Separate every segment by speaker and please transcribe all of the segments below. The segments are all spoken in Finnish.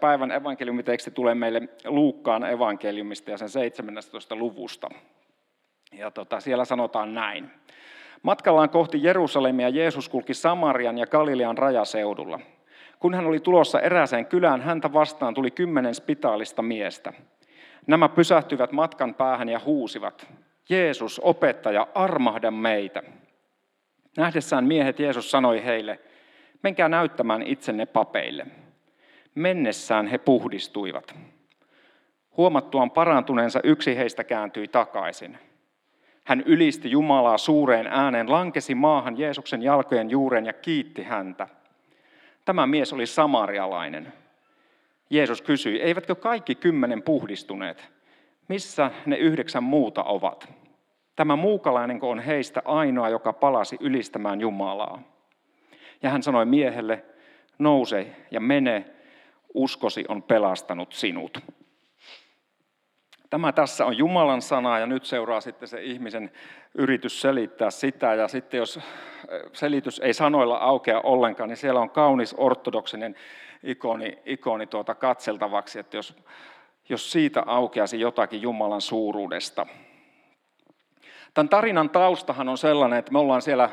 Speaker 1: päivän evankeliumiteksti tulee meille Luukkaan evankeliumista ja sen 17. luvusta. Ja tota, siellä sanotaan näin. Matkallaan kohti Jerusalemia Jeesus kulki Samarian ja Galilean rajaseudulla. Kun hän oli tulossa erääseen kylään, häntä vastaan tuli kymmenen spitaalista miestä. Nämä pysähtyivät matkan päähän ja huusivat, Jeesus, opettaja, armahda meitä. Nähdessään miehet Jeesus sanoi heille, menkää näyttämään itsenne papeille. Mennessään he puhdistuivat. Huomattuaan parantuneensa yksi heistä kääntyi takaisin. Hän ylisti Jumalaa suureen ääneen, lankesi maahan Jeesuksen jalkojen juureen ja kiitti häntä. Tämä mies oli samarialainen. Jeesus kysyi, eivätkö kaikki kymmenen puhdistuneet? Missä ne yhdeksän muuta ovat? Tämä muukalainen on heistä ainoa, joka palasi ylistämään Jumalaa. Ja hän sanoi miehelle, nouse ja mene, uskosi on pelastanut sinut. Tämä tässä on Jumalan sana ja nyt seuraa sitten se ihmisen yritys selittää sitä. Ja sitten jos selitys ei sanoilla aukea ollenkaan, niin siellä on kaunis ortodoksinen ikoni, ikoni tuota katseltavaksi, että jos, jos siitä aukeasi jotakin Jumalan suuruudesta. Tämän tarinan taustahan on sellainen, että me ollaan siellä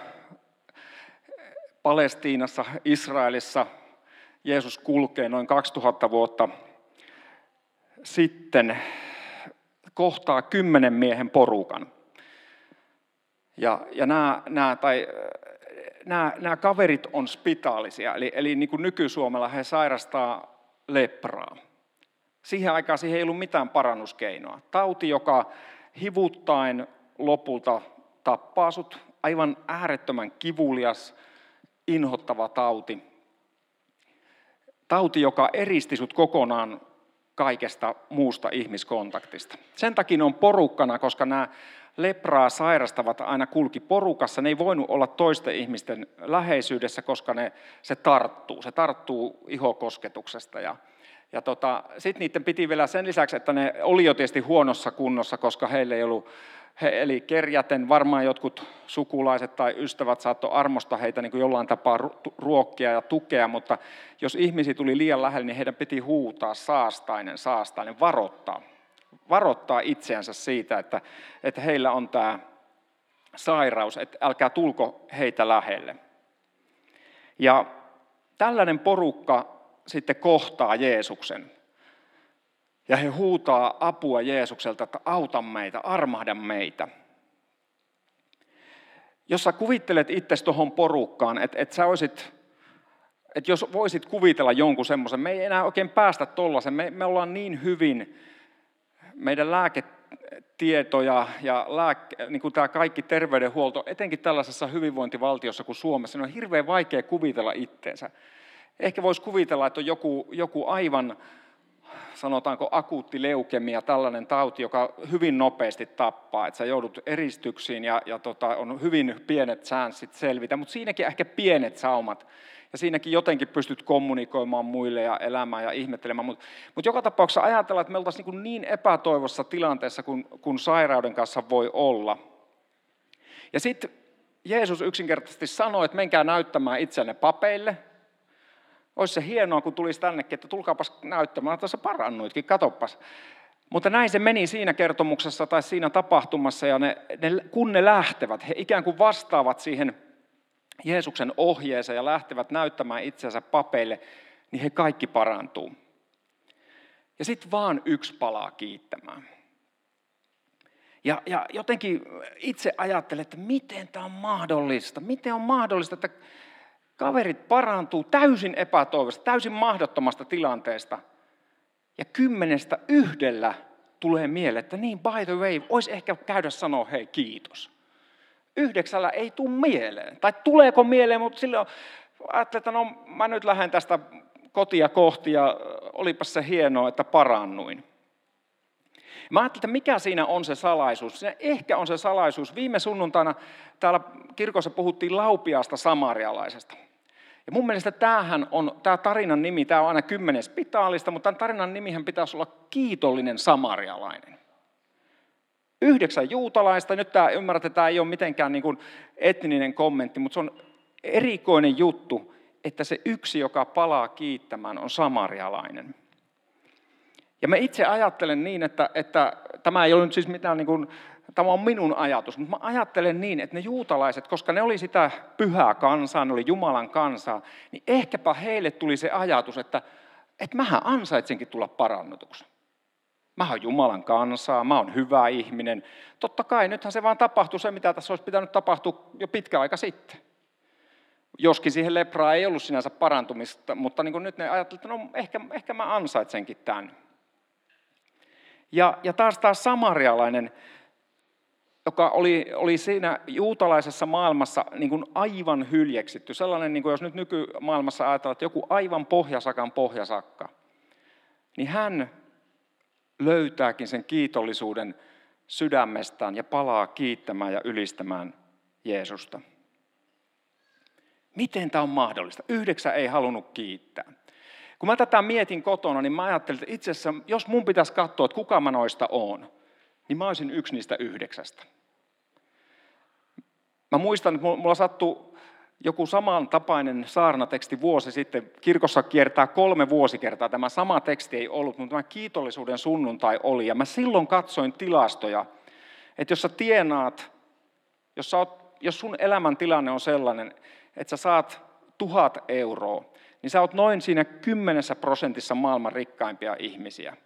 Speaker 1: Palestiinassa, Israelissa. Jeesus kulkee noin 2000 vuotta sitten kohtaa kymmenen miehen porukan. Ja, ja nämä, nämä, tai, nämä, nämä kaverit on spitaalisia, eli, eli niin kuin nykysuomella he sairastaa lepraa. Siihen aikaan siihen ei ollut mitään parannuskeinoa. Tauti, joka hivuttaen lopulta tappaa sut, aivan äärettömän kivulias, inhottava tauti. Tauti, joka eristi sut kokonaan kaikesta muusta ihmiskontaktista. Sen takia on porukkana, koska nämä lepraa sairastavat aina kulki porukassa. Ne ei voinut olla toisten ihmisten läheisyydessä, koska ne, se tarttuu. Se tarttuu ihokosketuksesta. Ja, ja tota, sitten niiden piti vielä sen lisäksi, että ne oli jo tietysti huonossa kunnossa, koska heillä ei ollut he eli kerjäten varmaan jotkut sukulaiset tai ystävät saattoi armosta heitä niin kuin jollain tapaa ruokkia ja tukea, mutta jos ihmisiä tuli liian lähelle, niin heidän piti huutaa saastainen, saastainen, varoittaa. Varoittaa itseänsä siitä, että, että heillä on tämä sairaus, että älkää tulko heitä lähelle. Ja tällainen porukka sitten kohtaa Jeesuksen. Ja he huutaa apua Jeesukselta, että auta meitä, armahda meitä. Jos sä kuvittelet itse tuohon porukkaan, että, että sä olisit, että jos voisit kuvitella jonkun semmoisen, me ei enää oikein päästä tollaisen, me, me ollaan niin hyvin, meidän lääketietoja ja lääke, niin kuin tämä kaikki terveydenhuolto, etenkin tällaisessa hyvinvointivaltiossa kuin Suomessa, niin on hirveän vaikea kuvitella itteensä. Ehkä voisi kuvitella, että on joku, joku aivan sanotaanko akuutti leukemia, tällainen tauti, joka hyvin nopeasti tappaa, että sä joudut eristyksiin ja, ja tota, on hyvin pienet chanssit selvitä, mutta siinäkin ehkä pienet saumat. Ja siinäkin jotenkin pystyt kommunikoimaan muille ja elämään ja ihmettelemään. Mutta mut joka tapauksessa ajatellaan, että me oltaisiin niin, niin epätoivossa tilanteessa, kun, kun sairauden kanssa voi olla. Ja sitten Jeesus yksinkertaisesti sanoi, että menkää näyttämään itsenne papeille, olisi se hienoa, kun tulisi tännekin, että tulkaapas näyttämään, että sä parannuitkin, katoppas. Mutta näin se meni siinä kertomuksessa tai siinä tapahtumassa, ja ne, ne, kun ne lähtevät, he ikään kuin vastaavat siihen Jeesuksen ohjeeseen ja lähtevät näyttämään itsensä papeille, niin he kaikki parantuu. Ja sitten vaan yksi palaa kiittämään. Ja, ja jotenkin itse ajattelen, että miten tämä on mahdollista. Miten on mahdollista, että Kaverit parantuu täysin epätoivosta, täysin mahdottomasta tilanteesta. Ja kymmenestä yhdellä tulee mieleen, että niin by the way, olisi ehkä käydä sanoa hei kiitos. Yhdeksällä ei tule mieleen. Tai tuleeko mieleen, mutta silloin ajattelin, että no mä nyt lähden tästä kotia kohti ja olipas se hienoa, että parannuin. Mä ajattelin, että mikä siinä on se salaisuus. Siinä ehkä on se salaisuus. Viime sunnuntaina täällä kirkossa puhuttiin laupiasta samarialaisesta. Ja mun mielestä tämähän on, tämä tarinan nimi, tämä on aina kymmenen spitaalista, mutta tämän tarinan nimihän pitäisi olla kiitollinen samarialainen. Yhdeksän juutalaista, nyt tämä ymmärrät, että tämä ei ole mitenkään niin kuin etninen kommentti, mutta se on erikoinen juttu, että se yksi, joka palaa kiittämään, on samarialainen. Ja mä itse ajattelen niin, että, että tämä ei ole nyt siis mitään, niin kuin, tämä on minun ajatus, mutta mä ajattelen niin, että ne juutalaiset, koska ne oli sitä pyhää kansaa, ne oli Jumalan kansaa, niin ehkäpä heille tuli se ajatus, että, että mähän ansaitsenkin tulla parannetuksi. Mä oon Jumalan kansaa, mä oon hyvä ihminen. Totta kai, nythän se vaan tapahtui se, mitä tässä olisi pitänyt tapahtua jo pitkä aika sitten. Joskin siihen lepraa ei ollut sinänsä parantumista, mutta niin nyt ne ajattelivat, että no ehkä, ehkä mä ansaitsenkin tämän. Ja, ja taas taas samarialainen, joka oli, oli siinä juutalaisessa maailmassa niin kuin aivan hyljeksitty. Sellainen, niin kuin jos nyt nykymaailmassa ajatellaan, että joku aivan pohjasakan pohjasakka, niin hän löytääkin sen kiitollisuuden sydämestään ja palaa kiittämään ja ylistämään Jeesusta. Miten tämä on mahdollista? Yhdeksän ei halunnut kiittää. Kun mä tätä mietin kotona, niin mä ajattelin, että itse asiassa, jos mun pitäisi katsoa, että kuka mä noista on, niin mä olisin yksi niistä yhdeksästä. Mä muistan, että mulla sattui joku samantapainen saarnateksti vuosi sitten. Kirkossa kiertää kolme vuosikertaa. Tämä sama teksti ei ollut, mutta tämä kiitollisuuden sunnuntai oli. Ja mä silloin katsoin tilastoja, että jos sä tienaat, jos, sä oot, jos sun elämäntilanne on sellainen, että sä saat tuhat euroa, niin sä oot noin siinä kymmenessä prosentissa maailman rikkaimpia ihmisiä.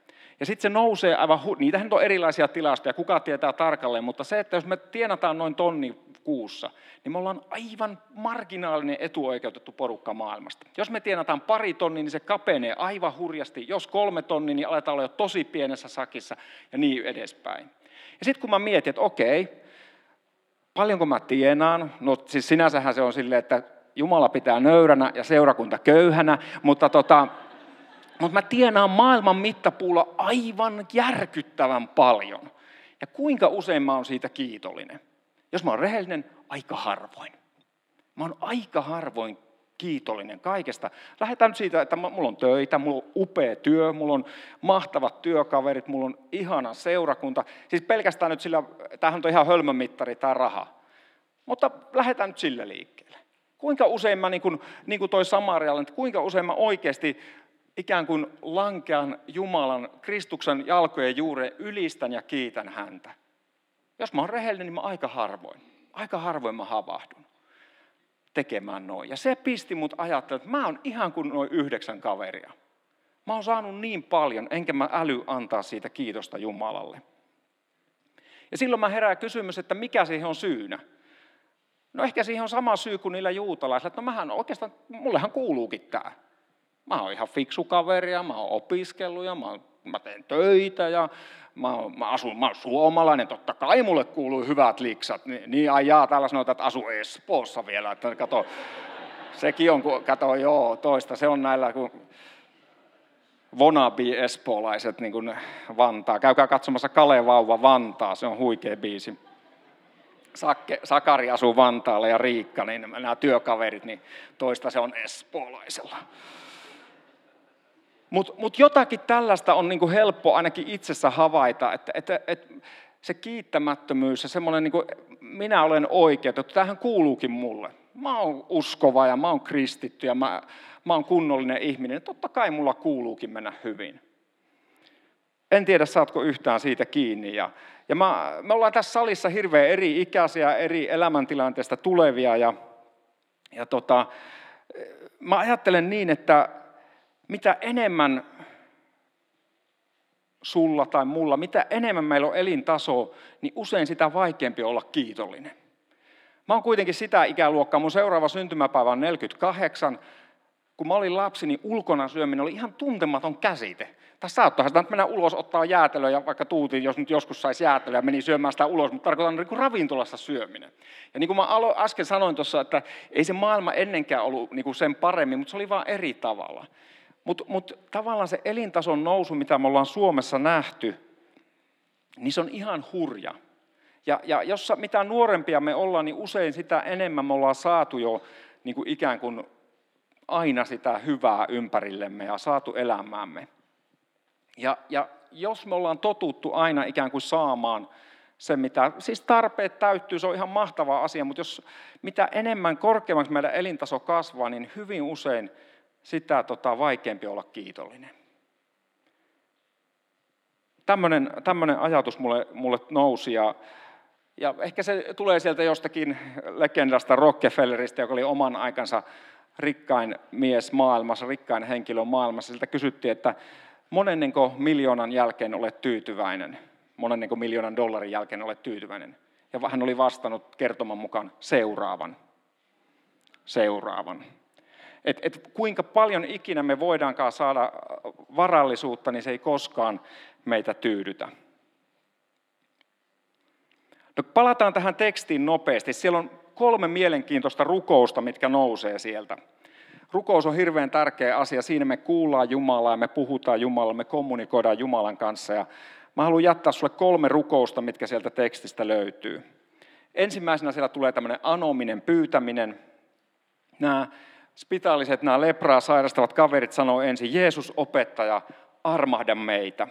Speaker 1: Ja sitten se nousee aivan, niitähän on erilaisia tilastoja, kuka tietää tarkalleen, mutta se, että jos me tienataan noin tonni kuussa, niin me ollaan aivan marginaalinen etuoikeutettu porukka maailmasta. Jos me tienataan pari tonnia, niin se kapenee aivan hurjasti. Jos kolme tonnia, niin aletaan olla jo tosi pienessä sakissa ja niin edespäin. Ja sitten kun mä mietin, että okei, paljonko mä tienaan, no siis sinänsähän se on silleen, että Jumala pitää nöyränä ja seurakunta köyhänä, mutta tota, mutta mä tienaan maailman mittapuulla aivan järkyttävän paljon. Ja kuinka usein mä oon siitä kiitollinen? Jos mä oon rehellinen, aika harvoin. Mä oon aika harvoin kiitollinen kaikesta. Lähdetään nyt siitä, että mulla on töitä, mulla on upea työ, mulla on mahtavat työkaverit, mulla on ihana seurakunta. Siis pelkästään nyt sillä, tämähän on ihan hölmömittari tämä raha. Mutta lähdetään nyt sillä liikkeelle. Kuinka usein mä, niin kuin, niin kuin toi Samarialle, että kuinka usein mä oikeasti ikään kuin lankean Jumalan, Kristuksen jalkojen juureen, ylistän ja kiitän häntä. Jos mä oon rehellinen, niin mä aika harvoin, aika harvoin mä havahdun tekemään noin. Ja se pisti mut ajattelemaan, että mä oon ihan kuin noin yhdeksän kaveria. Mä oon saanut niin paljon, enkä mä äly antaa siitä kiitosta Jumalalle. Ja silloin mä herää kysymys, että mikä siihen on syynä. No ehkä siihen on sama syy kuin niillä juutalaisilla, että no mähän oikeastaan, mullehan kuuluukin tämä. Mä oon ihan fiksu kaveri ja mä oon opiskellut ja mä, oon, mä teen töitä ja mä, oon, mä, asun, mä oon suomalainen, totta kai mulle kuuluu hyvät liksat. Niin, niin ajaa, täällä sanotaan, että asu Espoossa vielä, että kato, sekin on, kato, joo, toista, se on näillä, kun Vonabi espoolaiset niin kuin Vantaa. Käykää katsomassa Kale Vauva Vantaa, se on huikea biisi. Sakke, Sakari asuu Vantaalla ja Riikka, niin nämä työkaverit, niin toista se on espoolaisella. Mutta mut jotakin tällaista on niinku helppo ainakin itsessä havaita, että, että, että se kiittämättömyys ja semmoinen, niinku, minä olen oikea, että tähän kuuluukin mulle. Mä oon uskova ja mä oon kristitty ja mä, mä oon kunnollinen ihminen. Totta kai mulla kuuluukin mennä hyvin. En tiedä, saatko yhtään siitä kiinni. Ja, ja mä, me ollaan tässä salissa hirveän eri ikäisiä, eri elämäntilanteesta tulevia. Ja, ja tota, mä ajattelen niin, että mitä enemmän sulla tai mulla, mitä enemmän meillä on elintaso, niin usein sitä vaikeampi olla kiitollinen. Mä oon kuitenkin sitä ikäluokkaa, mun seuraava syntymäpäivä on 48. Kun mä olin lapsi, niin ulkona syöminen oli ihan tuntematon käsite. Tai saattoihan sitä mennä ulos ottaa jäätelöä, ja vaikka tuutiin, jos nyt joskus saisi jäätelöä ja meni syömään sitä ulos, mutta tarkoitan niin kuin ravintolassa syöminen. Ja niin kuin mä äsken sanoin tuossa, että ei se maailma ennenkään ollut niin kuin sen paremmin, mutta se oli vaan eri tavalla. Mutta mut tavallaan se elintason nousu, mitä me ollaan Suomessa nähty, niin se on ihan hurja. Ja, ja jos mitä nuorempia me ollaan, niin usein sitä enemmän me ollaan saatu jo niin kuin ikään kuin aina sitä hyvää ympärillemme ja saatu elämäämme. Ja, ja jos me ollaan totuttu aina ikään kuin saamaan se, mitä, siis tarpeet täyttyy, se on ihan mahtava asia, mutta jos mitä enemmän korkeammaksi meidän elintaso kasvaa, niin hyvin usein sitä tota, vaikeampi olla kiitollinen. tämmöinen, tämmöinen ajatus mulle, mulle nousi ja, ja ehkä se tulee sieltä jostakin legendasta Rockefellerista, joka oli oman aikansa rikkain mies maailmassa, rikkain henkilö maailmassa. Siltä kysyttiin, että monennenko miljoonan jälkeen olet tyytyväinen? Monennenko miljoonan dollarin jälkeen olet tyytyväinen? Ja hän oli vastannut kertoman mukaan seuraavan. Seuraavan. Et, et kuinka paljon ikinä me voidaankaan saada varallisuutta, niin se ei koskaan meitä tyydytä. No, palataan tähän tekstiin nopeasti. Siellä on kolme mielenkiintoista rukousta, mitkä nousee sieltä. Rukous on hirveän tärkeä asia. Siinä me kuullaan Jumalaa, me puhutaan Jumalaa, me kommunikoidaan Jumalan kanssa. Ja mä haluan jättää sulle kolme rukousta, mitkä sieltä tekstistä löytyy. Ensimmäisenä siellä tulee tämmöinen anominen pyytäminen. Nämä spitaaliset, nämä lepraa sairastavat kaverit sanoo ensin, Jeesus opettaja, armahda meitä.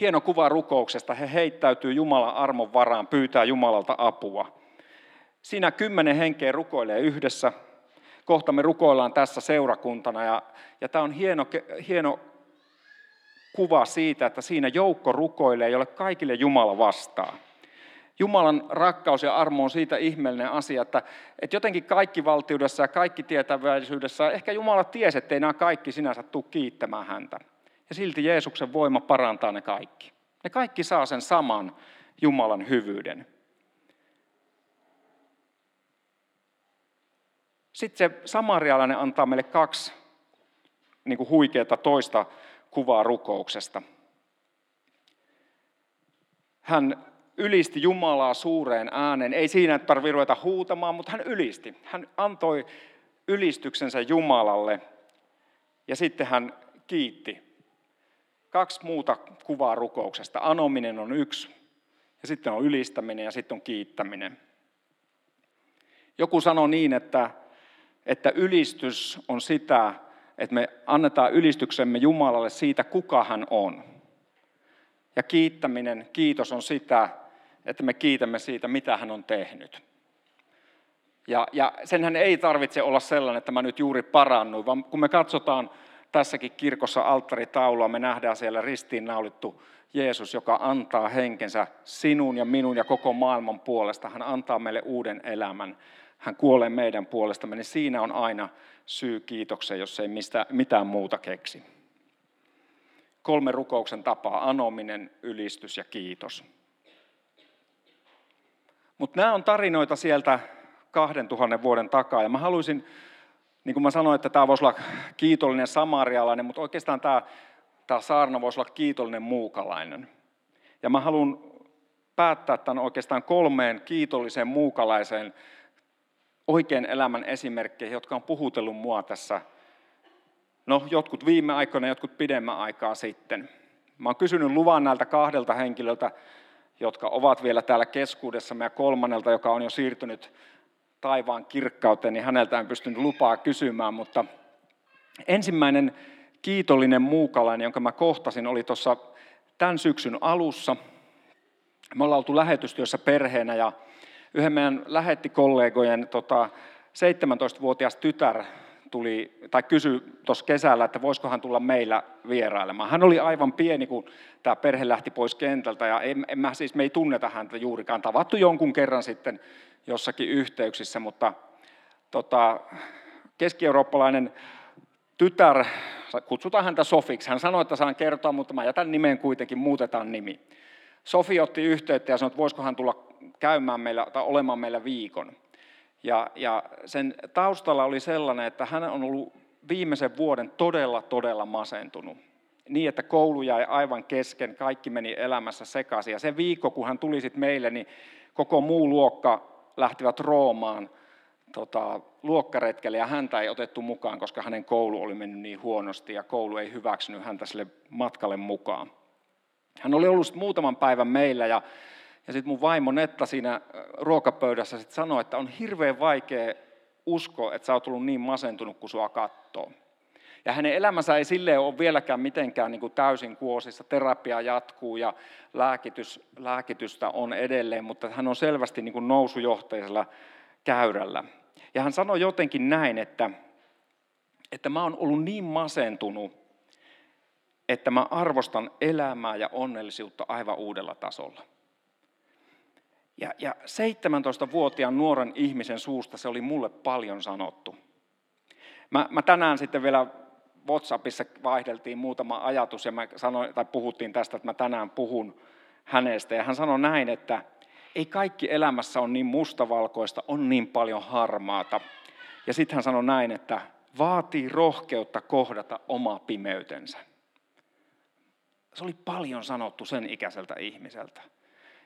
Speaker 1: Hieno kuva rukouksesta. He heittäytyy Jumalan armon varaan, pyytää Jumalalta apua. Siinä kymmenen henkeä rukoilee yhdessä. Kohta me rukoillaan tässä seurakuntana ja, ja tämä on hieno, hieno kuva siitä, että siinä joukko rukoilee, jolle kaikille Jumala vastaa. Jumalan rakkaus ja armo on siitä ihmeellinen asia, että, että jotenkin kaikki valtiudessa ja kaikki tietäväisyydessä, ehkä Jumala tiesi, että ei nämä kaikki sinänsä tule kiittämään häntä. Ja silti Jeesuksen voima parantaa ne kaikki. Ne kaikki saa sen saman Jumalan hyvyyden. Sitten se samarialainen antaa meille kaksi niin kuin huikeata toista kuvaa rukouksesta. Hän ylisti Jumalaa suureen äänen. Ei siinä tarvitse ruveta huutamaan, mutta hän ylisti. Hän antoi ylistyksensä Jumalalle ja sitten hän kiitti. Kaksi muuta kuvaa rukouksesta. Anominen on yksi, ja sitten on ylistäminen ja sitten on kiittäminen. Joku sanoi niin, että, että ylistys on sitä, että me annetaan ylistyksemme Jumalalle siitä, kuka hän on. Ja kiittäminen, kiitos on sitä, että me kiitämme siitä, mitä hän on tehnyt. Ja, ja senhän ei tarvitse olla sellainen, että mä nyt juuri parannuin, vaan kun me katsotaan tässäkin kirkossa alttaritaulua, me nähdään siellä ristiinnaulittu Jeesus, joka antaa henkensä sinun ja minun ja koko maailman puolesta. Hän antaa meille uuden elämän. Hän kuolee meidän puolestamme, niin siinä on aina syy kiitokseen, jos ei mistä, mitään muuta keksi. Kolme rukouksen tapaa, anominen, ylistys ja kiitos. Mutta nämä on tarinoita sieltä 2000 vuoden takaa. Ja mä haluaisin, niin kuin mä sanoin, että tämä voisi olla kiitollinen samarialainen, mutta oikeastaan tämä, tämä saarna voisi olla kiitollinen muukalainen. Ja mä haluan päättää tämän oikeastaan kolmeen kiitolliseen muukalaiseen oikean elämän esimerkkeihin, jotka on puhutellut mua tässä, no jotkut viime aikoina, jotkut pidemmän aikaa sitten. Mä oon kysynyt luvan näiltä kahdelta henkilöltä, jotka ovat vielä täällä keskuudessa, ja kolmannelta, joka on jo siirtynyt taivaan kirkkauteen, niin häneltä en pystynyt lupaa kysymään, mutta ensimmäinen kiitollinen muukalainen, jonka mä kohtasin, oli tuossa tämän syksyn alussa. Me ollaan oltu lähetystyössä perheenä ja yhden meidän lähettikollegojen tota, 17-vuotias tytär tuli, tai kysyi tuossa kesällä, että voisiko hän tulla meillä vierailemaan. Hän oli aivan pieni, kun tämä perhe lähti pois kentältä, ja en, en mä, siis me ei tunneta häntä juurikaan. Tavattu jonkun kerran sitten jossakin yhteyksissä, mutta tota, keski-eurooppalainen tytär, kutsutaan häntä Sofiksi. Hän sanoi, että saan kertoa, mutta mä jätän nimen kuitenkin, muutetaan nimi. Sofi otti yhteyttä ja sanoi, että voisiko hän tulla käymään meillä tai olemaan meillä viikon. Ja, ja sen taustalla oli sellainen, että hän on ollut viimeisen vuoden todella, todella masentunut. Niin, että koulu jäi aivan kesken, kaikki meni elämässä sekaisin. Ja se viikko, kun hän tuli sitten meille, niin koko muu luokka lähtivät Roomaan tota, luokkaretkelle ja häntä ei otettu mukaan, koska hänen koulu oli mennyt niin huonosti ja koulu ei hyväksynyt häntä sille matkalle mukaan. Hän oli ollut muutaman päivän meillä ja ja sitten mun vaimo Netta siinä ruokapöydässä sit sanoi, että on hirveän vaikea uskoa, että sä oot tullut niin masentunut, kun sua katsoo. Ja hänen elämänsä ei sille ole vieläkään mitenkään niin kuin täysin kuosissa. Terapia jatkuu ja lääkitys, lääkitystä on edelleen, mutta hän on selvästi niin kuin nousujohteisella käyrällä. Ja hän sanoi jotenkin näin, että, että mä oon ollut niin masentunut, että mä arvostan elämää ja onnellisuutta aivan uudella tasolla. Ja, ja 17-vuotiaan nuoren ihmisen suusta se oli mulle paljon sanottu. Mä, mä tänään sitten vielä WhatsAppissa vaihdeltiin muutama ajatus ja mä sanoin, tai puhuttiin tästä, että mä tänään puhun hänestä. Ja hän sanoi näin, että ei kaikki elämässä on niin mustavalkoista, on niin paljon harmaata. Ja sitten hän sanoi näin, että vaatii rohkeutta kohdata oma pimeytensä. Se oli paljon sanottu sen ikäiseltä ihmiseltä.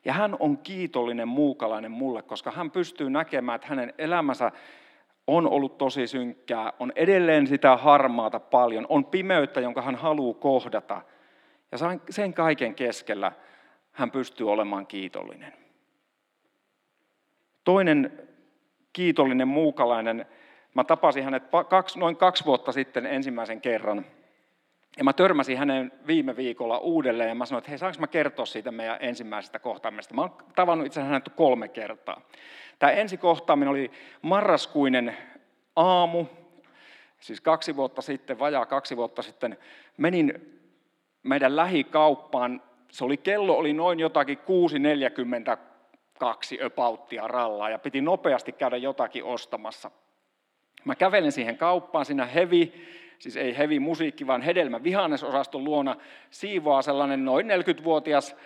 Speaker 1: Ja hän on kiitollinen muukalainen mulle, koska hän pystyy näkemään, että hänen elämänsä on ollut tosi synkkää, on edelleen sitä harmaata paljon, on pimeyttä, jonka hän haluaa kohdata. Ja sen kaiken keskellä hän pystyy olemaan kiitollinen. Toinen kiitollinen muukalainen, mä tapasin hänet noin kaksi vuotta sitten ensimmäisen kerran. Ja mä törmäsin hänen viime viikolla uudelleen ja mä sanoin, että hei, saanko mä kertoa siitä meidän ensimmäisestä kohtaamisesta. Mä oon tavannut itse asiassa hänet kolme kertaa. Tämä ensi kohtaaminen oli marraskuinen aamu, siis kaksi vuotta sitten, vajaa kaksi vuotta sitten, menin meidän lähikauppaan. Se oli, kello oli noin jotakin 6.42 öpauttia rallaa ja piti nopeasti käydä jotakin ostamassa. Mä kävelen siihen kauppaan, siinä hevi, siis ei hevi musiikki, vaan hedelmä vihannesosaston luona siivoaa sellainen noin 40-vuotias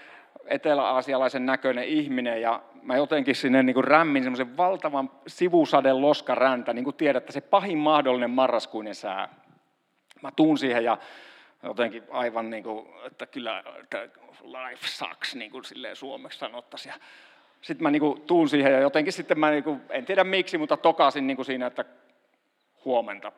Speaker 1: etelä-aasialaisen näköinen ihminen ja mä jotenkin sinne niin kuin rämmin semmoisen valtavan sivusaden loskaräntä, niin kuin tiedätte, se pahin mahdollinen marraskuinen sää. Mä tuun siihen ja jotenkin aivan niin kuin, että kyllä että life sucks, niin kuin silleen suomeksi sanottaisiin. Sitten mä niin kuin tuun siihen ja jotenkin sitten mä, niin kuin, en tiedä miksi, mutta tokasin niin kuin siinä, että huomenta.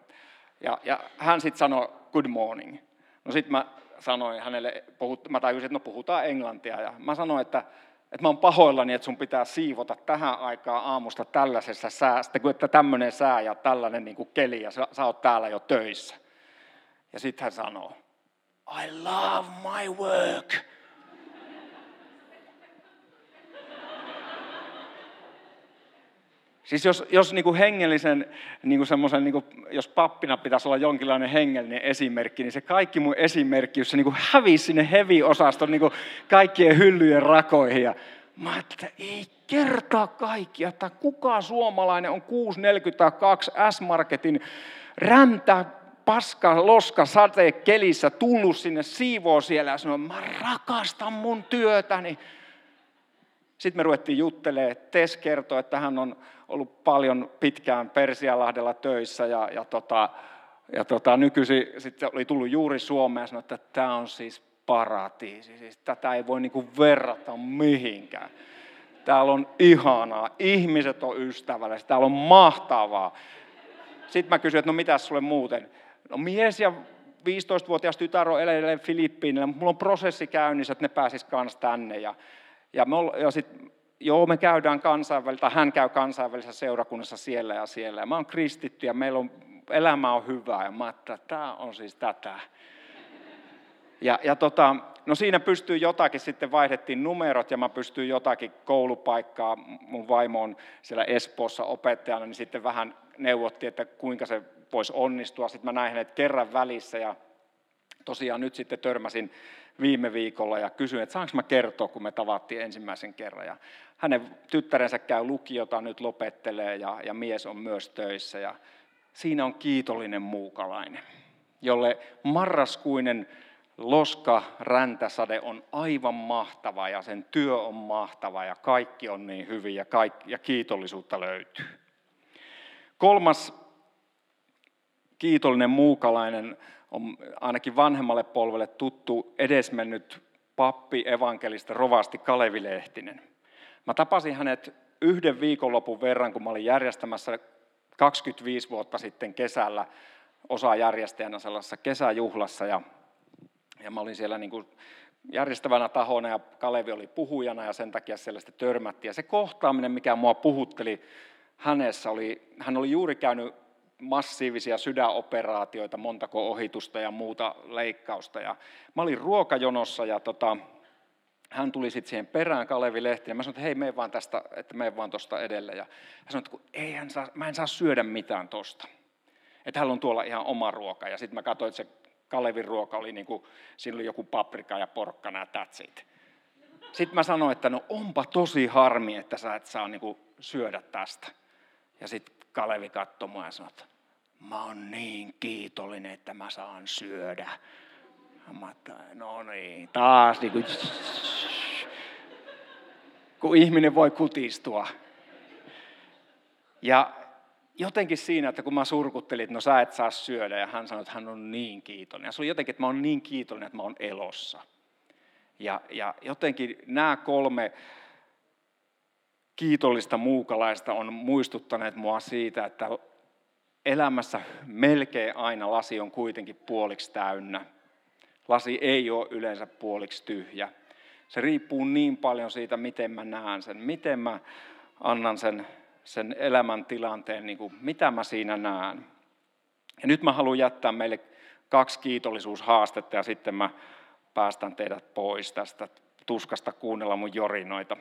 Speaker 1: Ja, ja hän sitten sanoi good morning. No sitten mä sanoin hänelle, puhut, mä tajusin, että no puhutaan englantia. Ja mä sanoin, että, että mä oon pahoillani, että sun pitää siivota tähän aikaan aamusta tällaisessa säästä, kun että tämmöinen sää ja tällainen niin kuin keli ja sä, sä oot täällä jo töissä. Ja sitten hän sanoo, I love my work. Siis jos, jos niin kuin hengellisen, niin kuin semmoisen, niin kuin, jos pappina pitäisi olla jonkinlainen hengellinen esimerkki, niin se kaikki mun esimerkki, jos se niin kuin hävisi sinne heavy-osaston niin kaikkien hyllyjen rakoihin. Ja mä että ei kertaa kaikkia, että kuka suomalainen on 642 S-Marketin räntä, paska, loska, sate, kelissä tullut sinne siivoo siellä ja sanoo, mä rakastan mun työtäni. Sitten me ruvettiin juttelemaan. Tess kertoi, että hän on ollut paljon pitkään Persialahdella töissä ja, ja, tota, ja tota, nykyisin sitten oli tullut juuri Suomeen ja sanoi, että tämä on siis paratiisi. Siis tätä ei voi niinku verrata mihinkään. Täällä on ihanaa, ihmiset on ystävällisiä, täällä on mahtavaa. Sitten mä kysyin, että no mitäs sulle muuten? No mies ja 15-vuotias tytär on edelleen Filippiinillä, mutta mulla on prosessi käynnissä, että ne pääsis kanssa tänne. Ja, ja, me ja sit, joo, me käydään kansainvälisessä, hän käy kansainvälisessä seurakunnassa siellä ja siellä. Ja mä oon kristitty ja meillä on, elämä on hyvää. Ja mä että tämä on siis tätä. Ja, ja tota, no siinä pystyy jotakin, sitten vaihdettiin numerot ja mä pystyin jotakin koulupaikkaa, mun vaimo on siellä Espoossa opettajana, niin sitten vähän neuvottiin, että kuinka se voisi onnistua. Sitten mä näin hänet kerran välissä ja tosiaan nyt sitten törmäsin viime viikolla ja kysyin, että saanko mä kertoa, kun me tavattiin ensimmäisen kerran. Ja hänen tyttärensä käy lukiota, nyt lopettelee ja, ja mies on myös töissä. Ja siinä on kiitollinen muukalainen, jolle marraskuinen loska räntäsade on aivan mahtava ja sen työ on mahtava ja kaikki on niin hyvin ja, kaikki, ja kiitollisuutta löytyy. Kolmas kiitollinen muukalainen on ainakin vanhemmalle polvelle tuttu edesmennyt pappi, evankelista, rovasti Kalevi Lehtinen. Mä tapasin hänet yhden viikonlopun verran, kun mä olin järjestämässä 25 vuotta sitten kesällä osa järjestäjänä sellaisessa kesäjuhlassa. Ja, ja mä olin siellä niin kuin järjestävänä tahona ja Kalevi oli puhujana ja sen takia siellä sitten törmättiin. Ja se kohtaaminen, mikä mua puhutteli hänessä, oli, hän oli juuri käynyt massiivisia sydänoperaatioita, montako ohitusta ja muuta leikkausta. Ja mä olin ruokajonossa ja tota, hän tuli sitten siihen perään, Kalevi Lehti, ja mä sanoin, että hei, mene vaan tästä, että mene vaan tuosta edelle. Ja hän sanoi, että ei hän saa, mä en saa syödä mitään tosta. Että hän on tuolla ihan oma ruoka. Ja sitten mä katsoin, että se Kalevin ruoka oli niin kuin, siinä oli joku paprika ja porkkana ja that's it. Sitten mä sanoin, että no onpa tosi harmi, että sä et saa niin kuin syödä tästä. Ja sitten Kalevi katsoi mua ja sanoi, että mä oon niin kiitollinen, että mä saan syödä. Mä no niin, taas niin kuin, kun ihminen voi kutistua. Ja jotenkin siinä, että kun mä surkuttelin, että no sä et saa syödä, ja hän sanoi, että hän on niin kiitollinen. Ja se oli jotenkin, että mä oon niin kiitollinen, että mä oon elossa. Ja, ja jotenkin nämä kolme kiitollista muukalaista on muistuttaneet mua siitä, että elämässä melkein aina lasi on kuitenkin puoliksi täynnä. Lasi ei ole yleensä puoliksi tyhjä. Se riippuu niin paljon siitä, miten mä näen sen, miten mä annan sen, sen elämäntilanteen, niin kuin, mitä mä siinä näen. Ja nyt mä haluan jättää meille kaksi kiitollisuushaastetta ja sitten mä päästän teidät pois tästä tuskasta kuunnella mun jorinoita.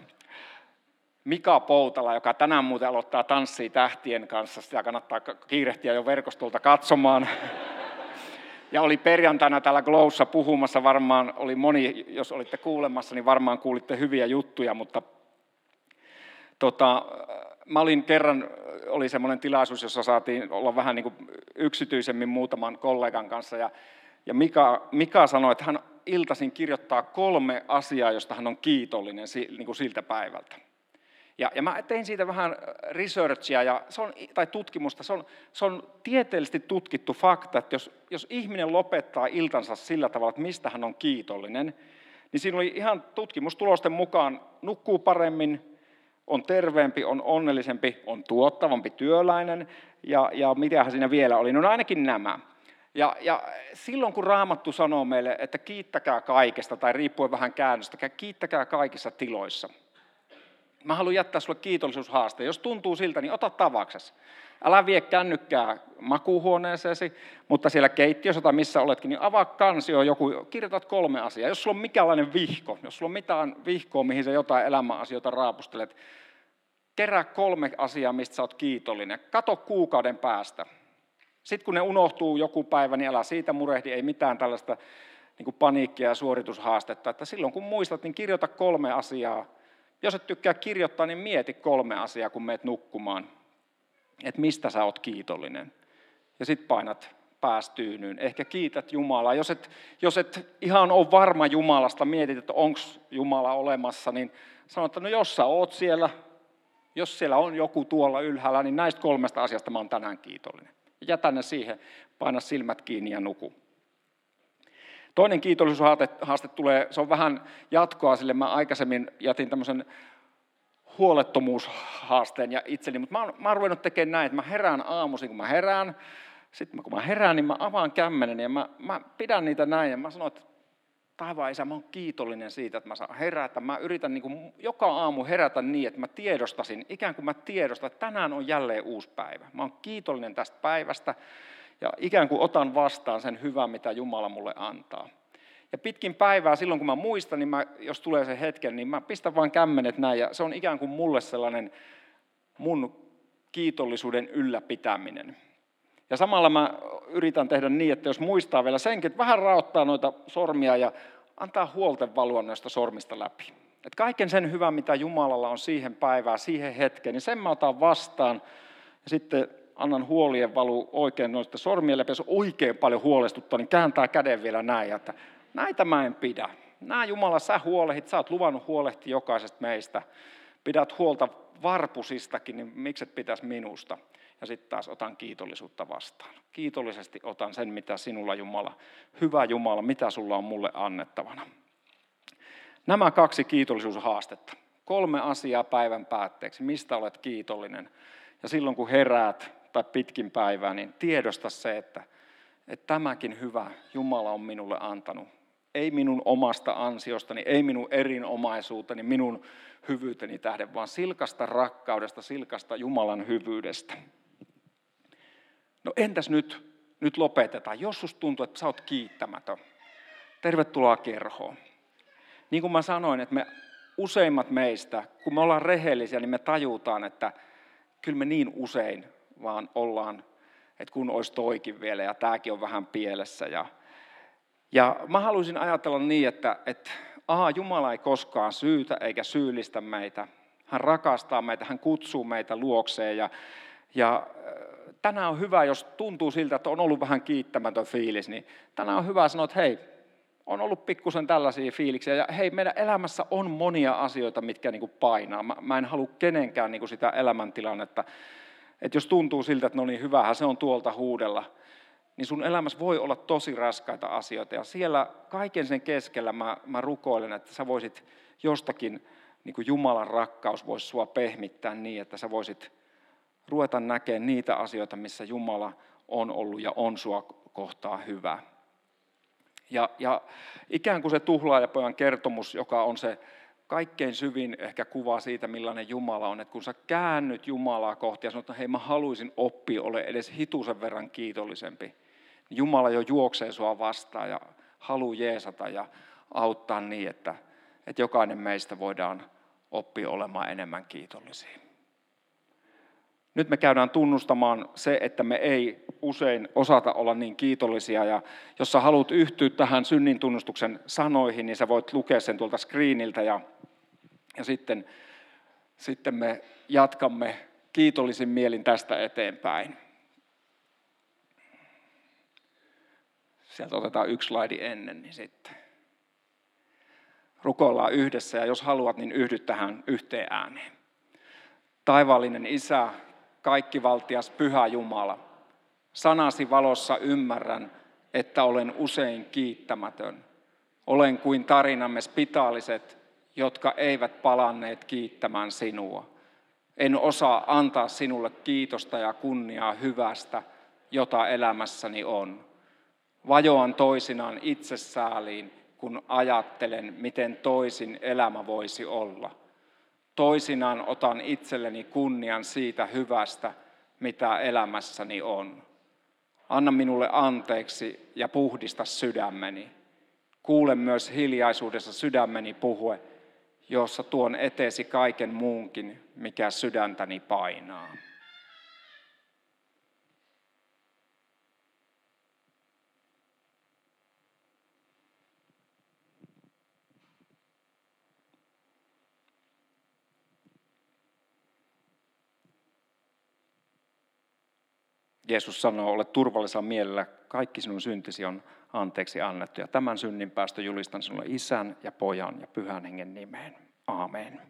Speaker 1: Mika Poutala, joka tänään muuten aloittaa Tanssii tähtien kanssa, sitä kannattaa kiirehtiä jo verkostolta katsomaan. Ja oli perjantaina täällä Glowssa puhumassa, varmaan oli moni, jos olitte kuulemassa, niin varmaan kuulitte hyviä juttuja, mutta tota, mä olin kerran, oli semmoinen tilaisuus, jossa saatiin olla vähän niin kuin yksityisemmin muutaman kollegan kanssa, ja, ja Mika, Mika sanoi, että hän iltaisin kirjoittaa kolme asiaa, josta hän on kiitollinen niin kuin siltä päivältä. Ja, ja mä tein siitä vähän researchia ja se on, tai tutkimusta. Se on, se on tieteellisesti tutkittu fakta, että jos, jos ihminen lopettaa iltansa sillä tavalla, että mistä hän on kiitollinen, niin siinä oli ihan tutkimustulosten mukaan nukkuu paremmin, on terveempi, on onnellisempi, on tuottavampi työläinen ja, ja mitähän siinä vielä oli. No ainakin nämä. Ja, ja silloin kun Raamattu sanoo meille, että kiittäkää kaikesta, tai riippuen vähän käännöstä, kiittäkää kaikissa tiloissa – Mä haluan jättää sulle kiitollisuushaaste. Jos tuntuu siltä, niin ota tavaksesi. Älä vie kännykkää makuuhuoneeseesi, mutta siellä keittiössä tai missä oletkin, niin avaa kansio joku, kirjoitat kolme asiaa. Jos sulla on mikälainen vihko, jos sulla on mitään vihkoa, mihin sä jotain elämäasioita raapustelet, kerää kolme asiaa, mistä sä oot kiitollinen. Kato kuukauden päästä. Sitten kun ne unohtuu joku päivä, niin älä siitä murehdi, ei mitään tällaista niin paniikkia ja suoritushaastetta. Että silloin kun muistat, niin kirjoita kolme asiaa, jos et tykkää kirjoittaa, niin mieti kolme asiaa, kun meet nukkumaan. Että mistä sä oot kiitollinen. Ja sitten painat päästyynyyn. Ehkä kiität Jumalaa. Jos et, jos et ihan ole varma Jumalasta, mietit, että onko Jumala olemassa, niin sanot, että no jos sä oot siellä, jos siellä on joku tuolla ylhäällä, niin näistä kolmesta asiasta mä oon tänään kiitollinen. Jätä ne siihen, paina silmät kiinni ja nuku. Toinen kiitollisuushaaste tulee, se on vähän jatkoa sille, mä aikaisemmin jätin tämmöisen huolettomuushaasteen ja itseni, mutta mä oon, mä oon ruvennut tekemään näin, että mä herään aamuisin, kun mä herään, sitten kun mä herään, niin mä avaan kämmenen ja mä, mä pidän niitä näin ja mä sanon, että taivaan isä, mä oon kiitollinen siitä, että mä saan herätä. Mä yritän niin kuin joka aamu herätä niin, että mä tiedostasin, ikään kuin mä tiedostan, että tänään on jälleen uusi päivä. Mä oon kiitollinen tästä päivästä ja ikään kuin otan vastaan sen hyvän, mitä Jumala mulle antaa. Ja pitkin päivää, silloin kun mä muistan, niin mä, jos tulee se hetken, niin mä pistän vain kämmenet näin, ja se on ikään kuin mulle sellainen mun kiitollisuuden ylläpitäminen. Ja samalla mä yritän tehdä niin, että jos muistaa vielä senkin, että vähän raottaa noita sormia ja antaa huolten valua noista sormista läpi. Et kaiken sen hyvän, mitä Jumalalla on siihen päivään, siihen hetkeen, niin sen mä otan vastaan. Ja sitten annan huolien valu oikein noista sormien läpi, jos oikein paljon huolestuttaa, niin kääntää käden vielä näin, että näitä mä en pidä. Nämä Jumala, sä huolehit, sä oot luvannut huolehtia jokaisesta meistä. Pidät huolta varpusistakin, niin mikset pitäisi minusta? Ja sitten taas otan kiitollisuutta vastaan. Kiitollisesti otan sen, mitä sinulla Jumala, hyvä Jumala, mitä sulla on mulle annettavana. Nämä kaksi kiitollisuushaastetta. Kolme asiaa päivän päätteeksi. Mistä olet kiitollinen? Ja silloin kun heräät, tai pitkin päivää, niin tiedosta se, että, että tämäkin hyvä Jumala on minulle antanut. Ei minun omasta ansiostani, ei minun erinomaisuuteni, minun hyvyyteni tähden, vaan silkasta rakkaudesta, silkasta Jumalan hyvyydestä. No entäs nyt, nyt lopetetaan. Jos susta tuntuu, että sä oot kiittämätön, tervetuloa kerhoon. Niin kuin mä sanoin, että me useimmat meistä, kun me ollaan rehellisiä, niin me tajutaan, että kyllä me niin usein vaan ollaan, että kun olisi toikin vielä ja tämäkin on vähän pielessä ja, Ja mä haluaisin ajatella niin, että, että aha, Jumala ei koskaan syytä eikä syyllistä meitä. Hän rakastaa meitä, hän kutsuu meitä luokseen ja, ja äh, tänään on hyvä, jos tuntuu siltä, että on ollut vähän kiittämätön fiilis, niin tänään on hyvä sanoa, että hei, on ollut pikkusen tällaisia fiiliksiä. Ja hei, meidän elämässä on monia asioita, mitkä niin kuin painaa. Mä, mä en halua kenenkään niin kuin sitä elämäntilannetta, että jos tuntuu siltä, että no niin, hyvähän se on tuolta huudella, niin sun elämässä voi olla tosi raskaita asioita. Ja siellä kaiken sen keskellä mä, mä rukoilen, että sä voisit jostakin, niin kuin Jumalan rakkaus voisi sua pehmittää niin, että sä voisit ruveta näkemään niitä asioita, missä Jumala on ollut ja on sua kohtaa hyvä. Ja, ja ikään kuin se tuhlaajapojan kertomus, joka on se kaikkein syvin ehkä kuva siitä, millainen Jumala on, että kun sä käännyt Jumalaa kohti ja sanot, että hei mä haluaisin oppia, ole edes hitusen verran kiitollisempi, niin Jumala jo juoksee sua vastaan ja haluaa jeesata ja auttaa niin, että, että jokainen meistä voidaan oppia olemaan enemmän kiitollisia. Nyt me käydään tunnustamaan se, että me ei usein osata olla niin kiitollisia. Ja jos sä haluat yhtyä tähän synnin tunnustuksen sanoihin, niin sä voit lukea sen tuolta screeniltä ja, ja sitten, sitten me jatkamme kiitollisin mielin tästä eteenpäin. Sieltä otetaan yksi slaidi ennen, niin sitten rukoillaan yhdessä ja jos haluat, niin yhdy tähän yhteen ääneen. Taivaallinen Isä, kaikkivaltias Pyhä Jumala, sanasi valossa ymmärrän, että olen usein kiittämätön. Olen kuin tarinamme spitaaliset, jotka eivät palanneet kiittämään sinua. En osaa antaa sinulle kiitosta ja kunniaa hyvästä, jota elämässäni on. Vajoan toisinaan itsesääliin, kun ajattelen, miten toisin elämä voisi olla – Toisinaan otan itselleni kunnian siitä hyvästä, mitä elämässäni on. Anna minulle anteeksi ja puhdista sydämeni. Kuule myös hiljaisuudessa sydämeni puhue, jossa tuon eteesi kaiken muunkin, mikä sydäntäni painaa. Jeesus sanoo, ole turvallisella mielellä, kaikki sinun syntisi on anteeksi annettu. Ja tämän synnin päästö julistan sinulle isän ja pojan ja pyhän hengen nimeen. Aamen.